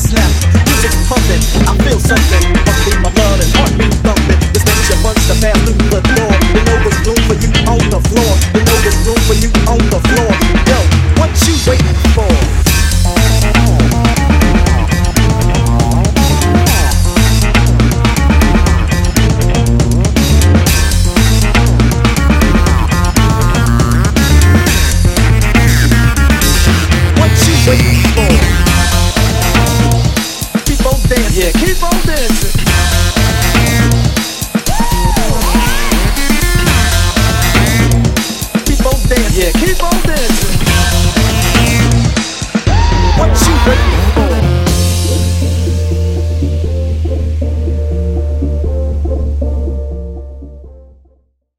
slam. Music pumping, I feel something. Pumping my blood and heartbeat thumping. This nature runs the path through the door. You know there's room for you on the floor. You know there's room for you on the floor. Yo, what you waiting for? waiting Good.